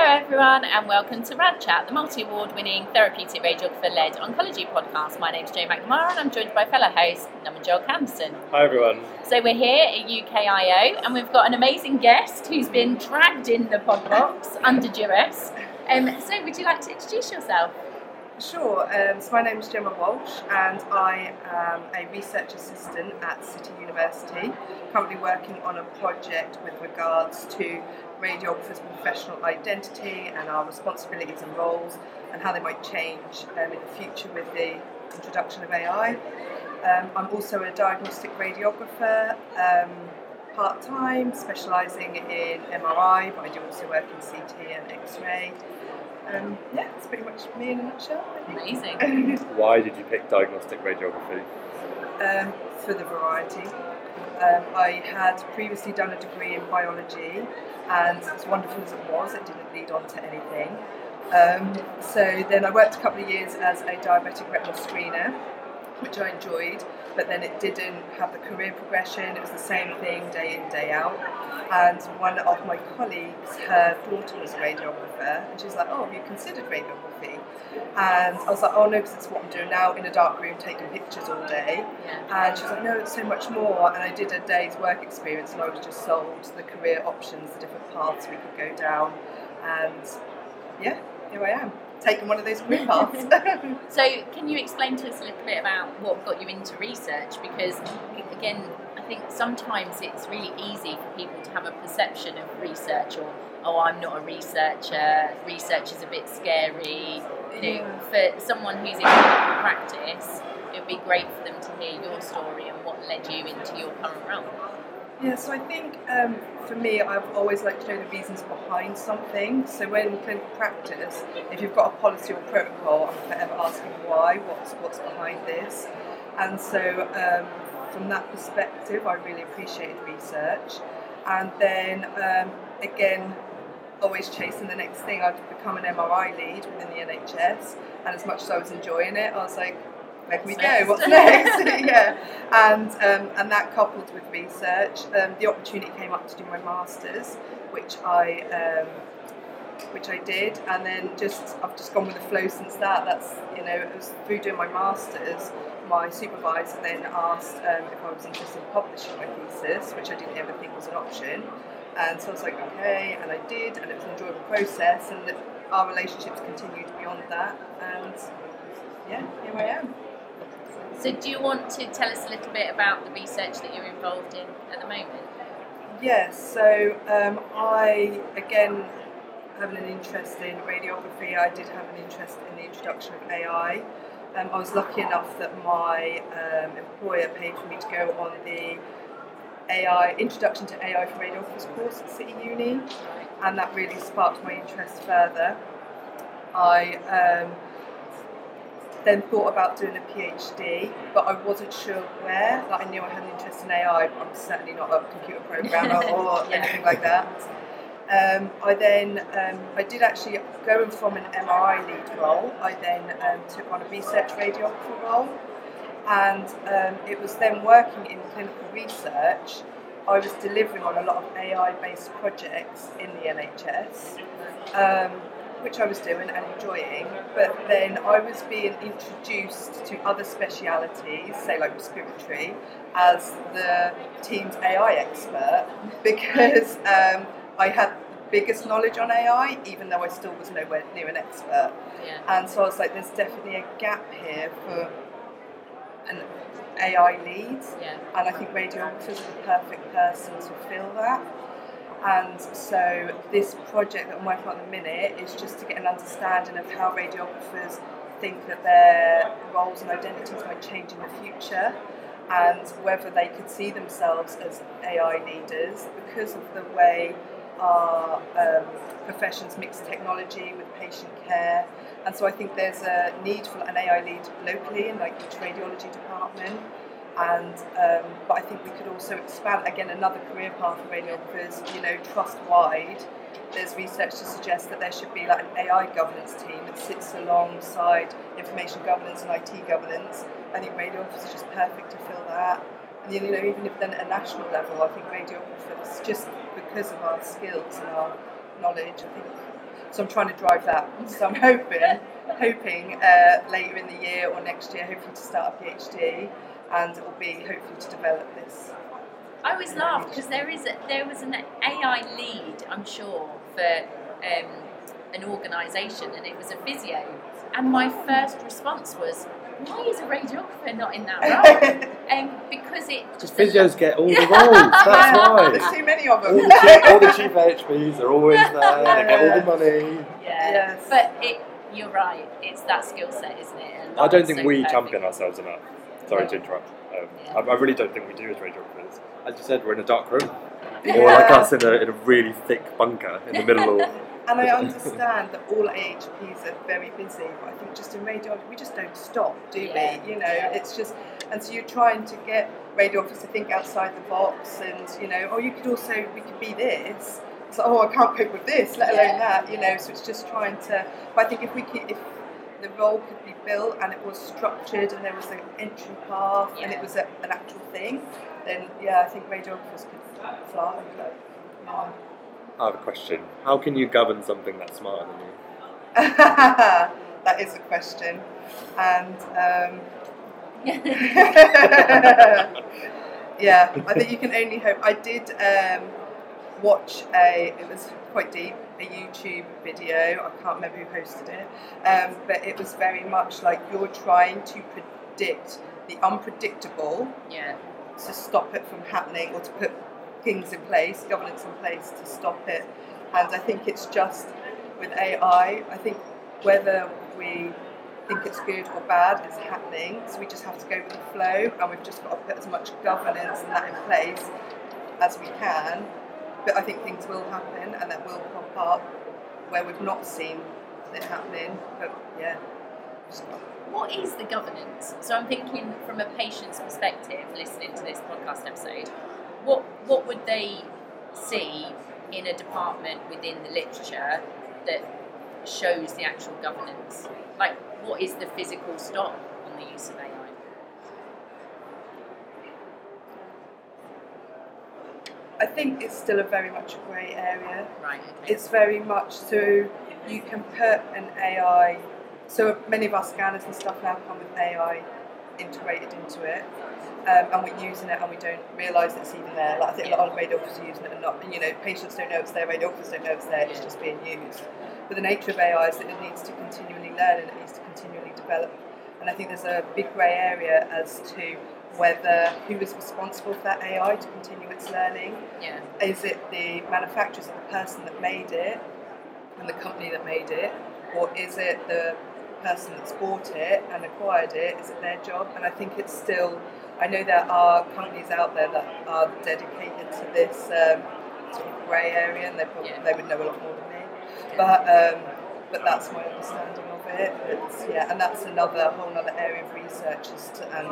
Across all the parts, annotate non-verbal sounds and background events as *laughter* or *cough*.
Hello, everyone, and welcome to Rad Chat, the multi award winning therapeutic radiographer led oncology podcast. My name is Jo McNamara, and I'm joined by fellow host, Namanjot Kamson. Hi, everyone. So, we're here at UKIO, and we've got an amazing guest who's been dragged in the pod box *laughs* under duress. Um, so, would you like to introduce yourself? Sure. Um, so my name is Gemma Walsh, and I am a research assistant at City University. Currently working on a project with regards to radiographers' professional identity and our responsibilities and roles, and how they might change um, in the future with the introduction of AI. Um, I'm also a diagnostic radiographer. Um, part time, specialising in MRI, but I do also work in CT and X ray. Um, yeah, that's pretty much me in a nutshell. Amazing. *laughs* Why did you pick diagnostic radiography? Um, for the variety. Um, I had previously done a degree in biology, and as wonderful as it was, it didn't lead on to anything. Um, so then I worked a couple of years as a diabetic retinal screener, which I enjoyed, but then it didn't have the career progression. It was the same thing day in, day out. And one of my colleagues, her daughter was a radiographer, and she's like, Oh, have you considered radiography? And I was like, Oh, no, because it's what I'm doing now in a dark room taking pictures all day. Yeah. And she was like, No, it's so much more. And I did a day's work experience, and I was just sold the career options, the different paths we could go down. And yeah, here I am taken one of those *laughs* career paths. *laughs* so, can you explain to us a little bit about what got you into research? Because, again, I think sometimes it's really easy for people to have a perception of research or, oh, I'm not a researcher, research is a bit scary. You know, for someone who's in clinical practice, it would be great for them to hear your story and what led you into your current role. Yeah, so I think um, for me, I've always liked to know the reasons behind something. So when in clinical practice, if you've got a policy or protocol, I'm forever asking why, what's what's behind this. And so um, from that perspective, I really appreciated research. And then um, again, always chasing the next thing. I'd become an MRI lead within the NHS, and as much as I was enjoying it, I was like, where can we go? What's *laughs* next? *laughs* yeah, and um, and that coupled with research, um, the opportunity came up to do my masters, which I um, which I did, and then just I've just gone with the flow since that. That's you know it was through doing my masters. My supervisor then asked um, if I was interested in publishing my thesis, which I didn't ever think was an option. And so I was like, okay, and I did, and it was an enjoyable process, and our relationships continued beyond that, and yeah, here I am. So, do you want to tell us a little bit about the research that you're involved in at the moment? Yes, so um, I, again, having an interest in radiography, I did have an interest in the introduction of AI. Um, I was lucky enough that my um, employer paid for me to go on the AI Introduction to AI for Radiographers course at City Uni, and that really sparked my interest further. I um, then thought about doing a PhD, but I wasn't sure where. Like I knew I had an interest in AI, but I'm certainly not a computer programmer *laughs* or yeah. anything like that. Um, I then um, I did actually going from an MRI lead role. I then um, took on a research radiographer role, And um, it was then working in clinical research. I was delivering on a lot of AI based projects in the NHS, um, which I was doing and enjoying. But then I was being introduced to other specialities, say like respiratory, as the team's AI expert *laughs* because um, I had the biggest knowledge on AI, even though I still was nowhere near an expert. Yeah. And so I was like, there's definitely a gap here for an AI lead. Yeah. And I think radiographers are the perfect person to fill that. And so this project that I'm working on at the minute is just to get an understanding of how radiographers think that their roles and identities might change in the future and whether they could see themselves as AI leaders because of the way our um, professions mix technology with patient care. And so I think there's a need for an AI lead locally in like each radiology department. And um, but I think we could also expand again another career path for radiographers. You know, trust wide. There's research to suggest that there should be like an AI governance team that sits alongside information governance and IT governance. I think radiographers are just perfect to fill that. And you know, even if then at a national level, I think radiographers just because of our skills and our knowledge, I think. So I'm trying to drive that. So I'm hoping, hoping uh, later in the year or next year, hopefully to start a PhD, and it will be hopefully to develop this. I always laugh because there is a, there was an AI lead, I'm sure, for um, an organisation, and it was a physio. And my first response was, "Why is a radiographer not in that role?" *laughs* um, because it Just physios get all the *laughs* roles. That's There's too many of them. All the, chief, all the chief HPs are always *laughs* there. They get all the money. Yeah, Yes. but it, you're right. It's that skill set, isn't it? And I don't think so we perfect. champion ourselves enough. Sorry to interrupt. Um, Yeah. I, I really don't think we do as radiographers. As you said, we're in a dark room. Yeah. *laughs* Or like us in a, in a really thick bunker in the middle of. *laughs* And I *laughs* understand that all AHPs are very busy, but I think just in radiology, we just don't stop, do Yeah. we? You know, it's just, and so you're trying to get radiographers to think outside the box and, you know, or you could also, we could be this. It's like, oh, I can't cope with this, let alone Yeah. that, you know, so it's just trying to, but I think if we could, if the role could be built and it was structured and there was an entry path and it was a, an actual thing, then yeah, I think radiographers could fly. But, yeah. I have a question. How can you govern something that's smarter than you? *laughs* that is a question. And um, *laughs* yeah, I think you can only hope. I did um, watch a, it was quite deep, a YouTube video. I can't remember who posted it. Um, but it was very much like you're trying to predict the unpredictable Yeah, to stop it from happening or to put things in place, governance in place to stop it. And I think it's just with AI, I think whether we think it's good or bad, it's happening. So we just have to go with the flow and we've just got to put as much governance and that in place as we can. But I think things will happen and that will pop up where we've not seen it happening. But yeah, What is the governance? So I'm thinking from a patient's perspective, listening to this podcast episode, what what would they see in a department within the literature that shows the actual governance? Like, what is the physical stop on the use of AI? I think it's still a very much a grey area. Right. Okay. it's very much so you can put an AI. So many of our scanners and stuff now come with AI integrated into it, um, and we're using it and we don't realise it's even there. Like I think a lot of radiographers are using it and not. You know, patients don't know it's there, radiographers don't know it's there. It's just being used. But the nature of AI is that it needs to continually learn and it needs to continually develop. And I think there's a big grey area as to whether who is responsible for that AI to continue its learning yeah. is it the manufacturers or the person that made it and the company that made it, or is it the person that's bought it and acquired it? Is it their job? And I think it's still. I know there are companies out there that are dedicated to this um, sort of grey area, and they probably Yeah. they would know a lot more than me. But um, but that's my understanding of it. It's, yeah, and that's another whole other area of research to, and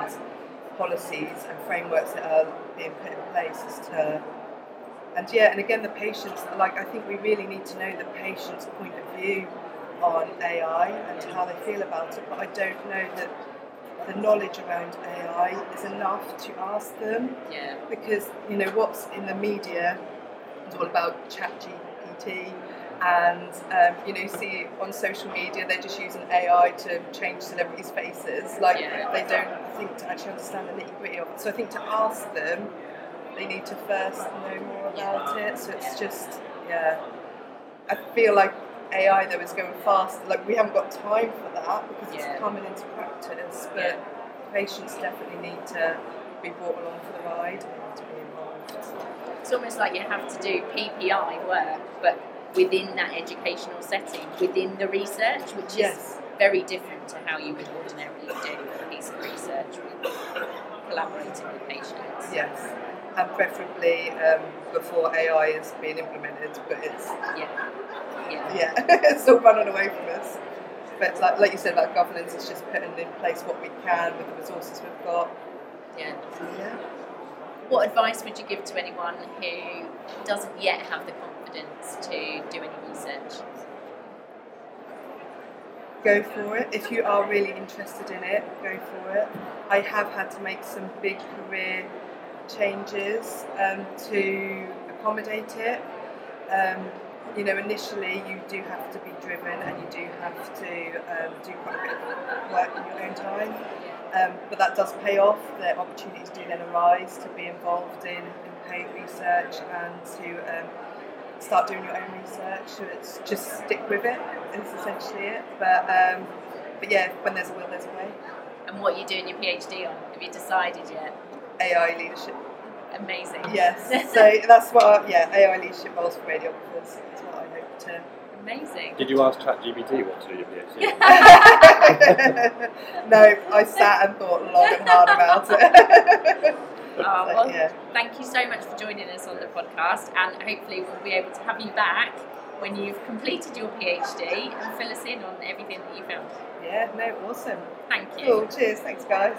policies and frameworks that are being put in place as to and yeah, and again, the patients, like, I think we really need to know the patient's point of view on AI and how they feel about it. But I don't know that the knowledge around AI is enough to ask them Yeah. because you know what's in the media is all about ChatGPT, and um, you know see on social media they're just using AI to change celebrities' faces. Like Yeah. they don't think to actually understand the nitty gritty of it. So I think to ask them, they need to first know more about it. So it's just yeah. I feel like AI though is going fast. Like we haven't got time for that because Yeah. it's coming into practice, but Yeah. patients definitely need to be brought along for the ride and to be involved. It's almost like you have to do PPI work, but within that educational setting, within the research, which is Yes. very different to how you would ordinarily do a piece of research with collaborating with patients. Yes, and preferably um, before AI is being implemented, but it's Yeah. Yeah. yeah, *laughs* it's still running away from us. But like, like you said about governance, it's just putting in place what we can with the resources we've got. yeah. Yeah. What advice would you give to anyone who doesn't yet have the confidence to do any research? go for it. If you are really interested in it, go for it. I have had to make some big career changes um, to accommodate it. Um, you know, initially you do have to be driven and you do have to um, do quite a bit of work in your own time. Um, but that does pay off. The opportunities do then arise to be involved in, in paid research and to um, start doing your own research. It's just stick with it, it. Is essentially it. But um, but yeah, when there's a will, there's a way. And what are you're doing your PhD on? Have you decided yet? AI leadership. Amazing. Yes. *laughs* so that's what. Yeah, AI leadership roles for radiographers is what I hope to. Amazing. Did you ask ChatGPT what to do your PhD? *laughs* no, I sat and thought long and hard about it. *laughs* Oh, *laughs* well, yeah. thank you so much for joining us on the podcast, and hopefully we'll be able to have you back when you've completed your PhD and fill us in on everything that you found. Yeah, no, awesome. Thank you. Cool, cheers, thanks guys.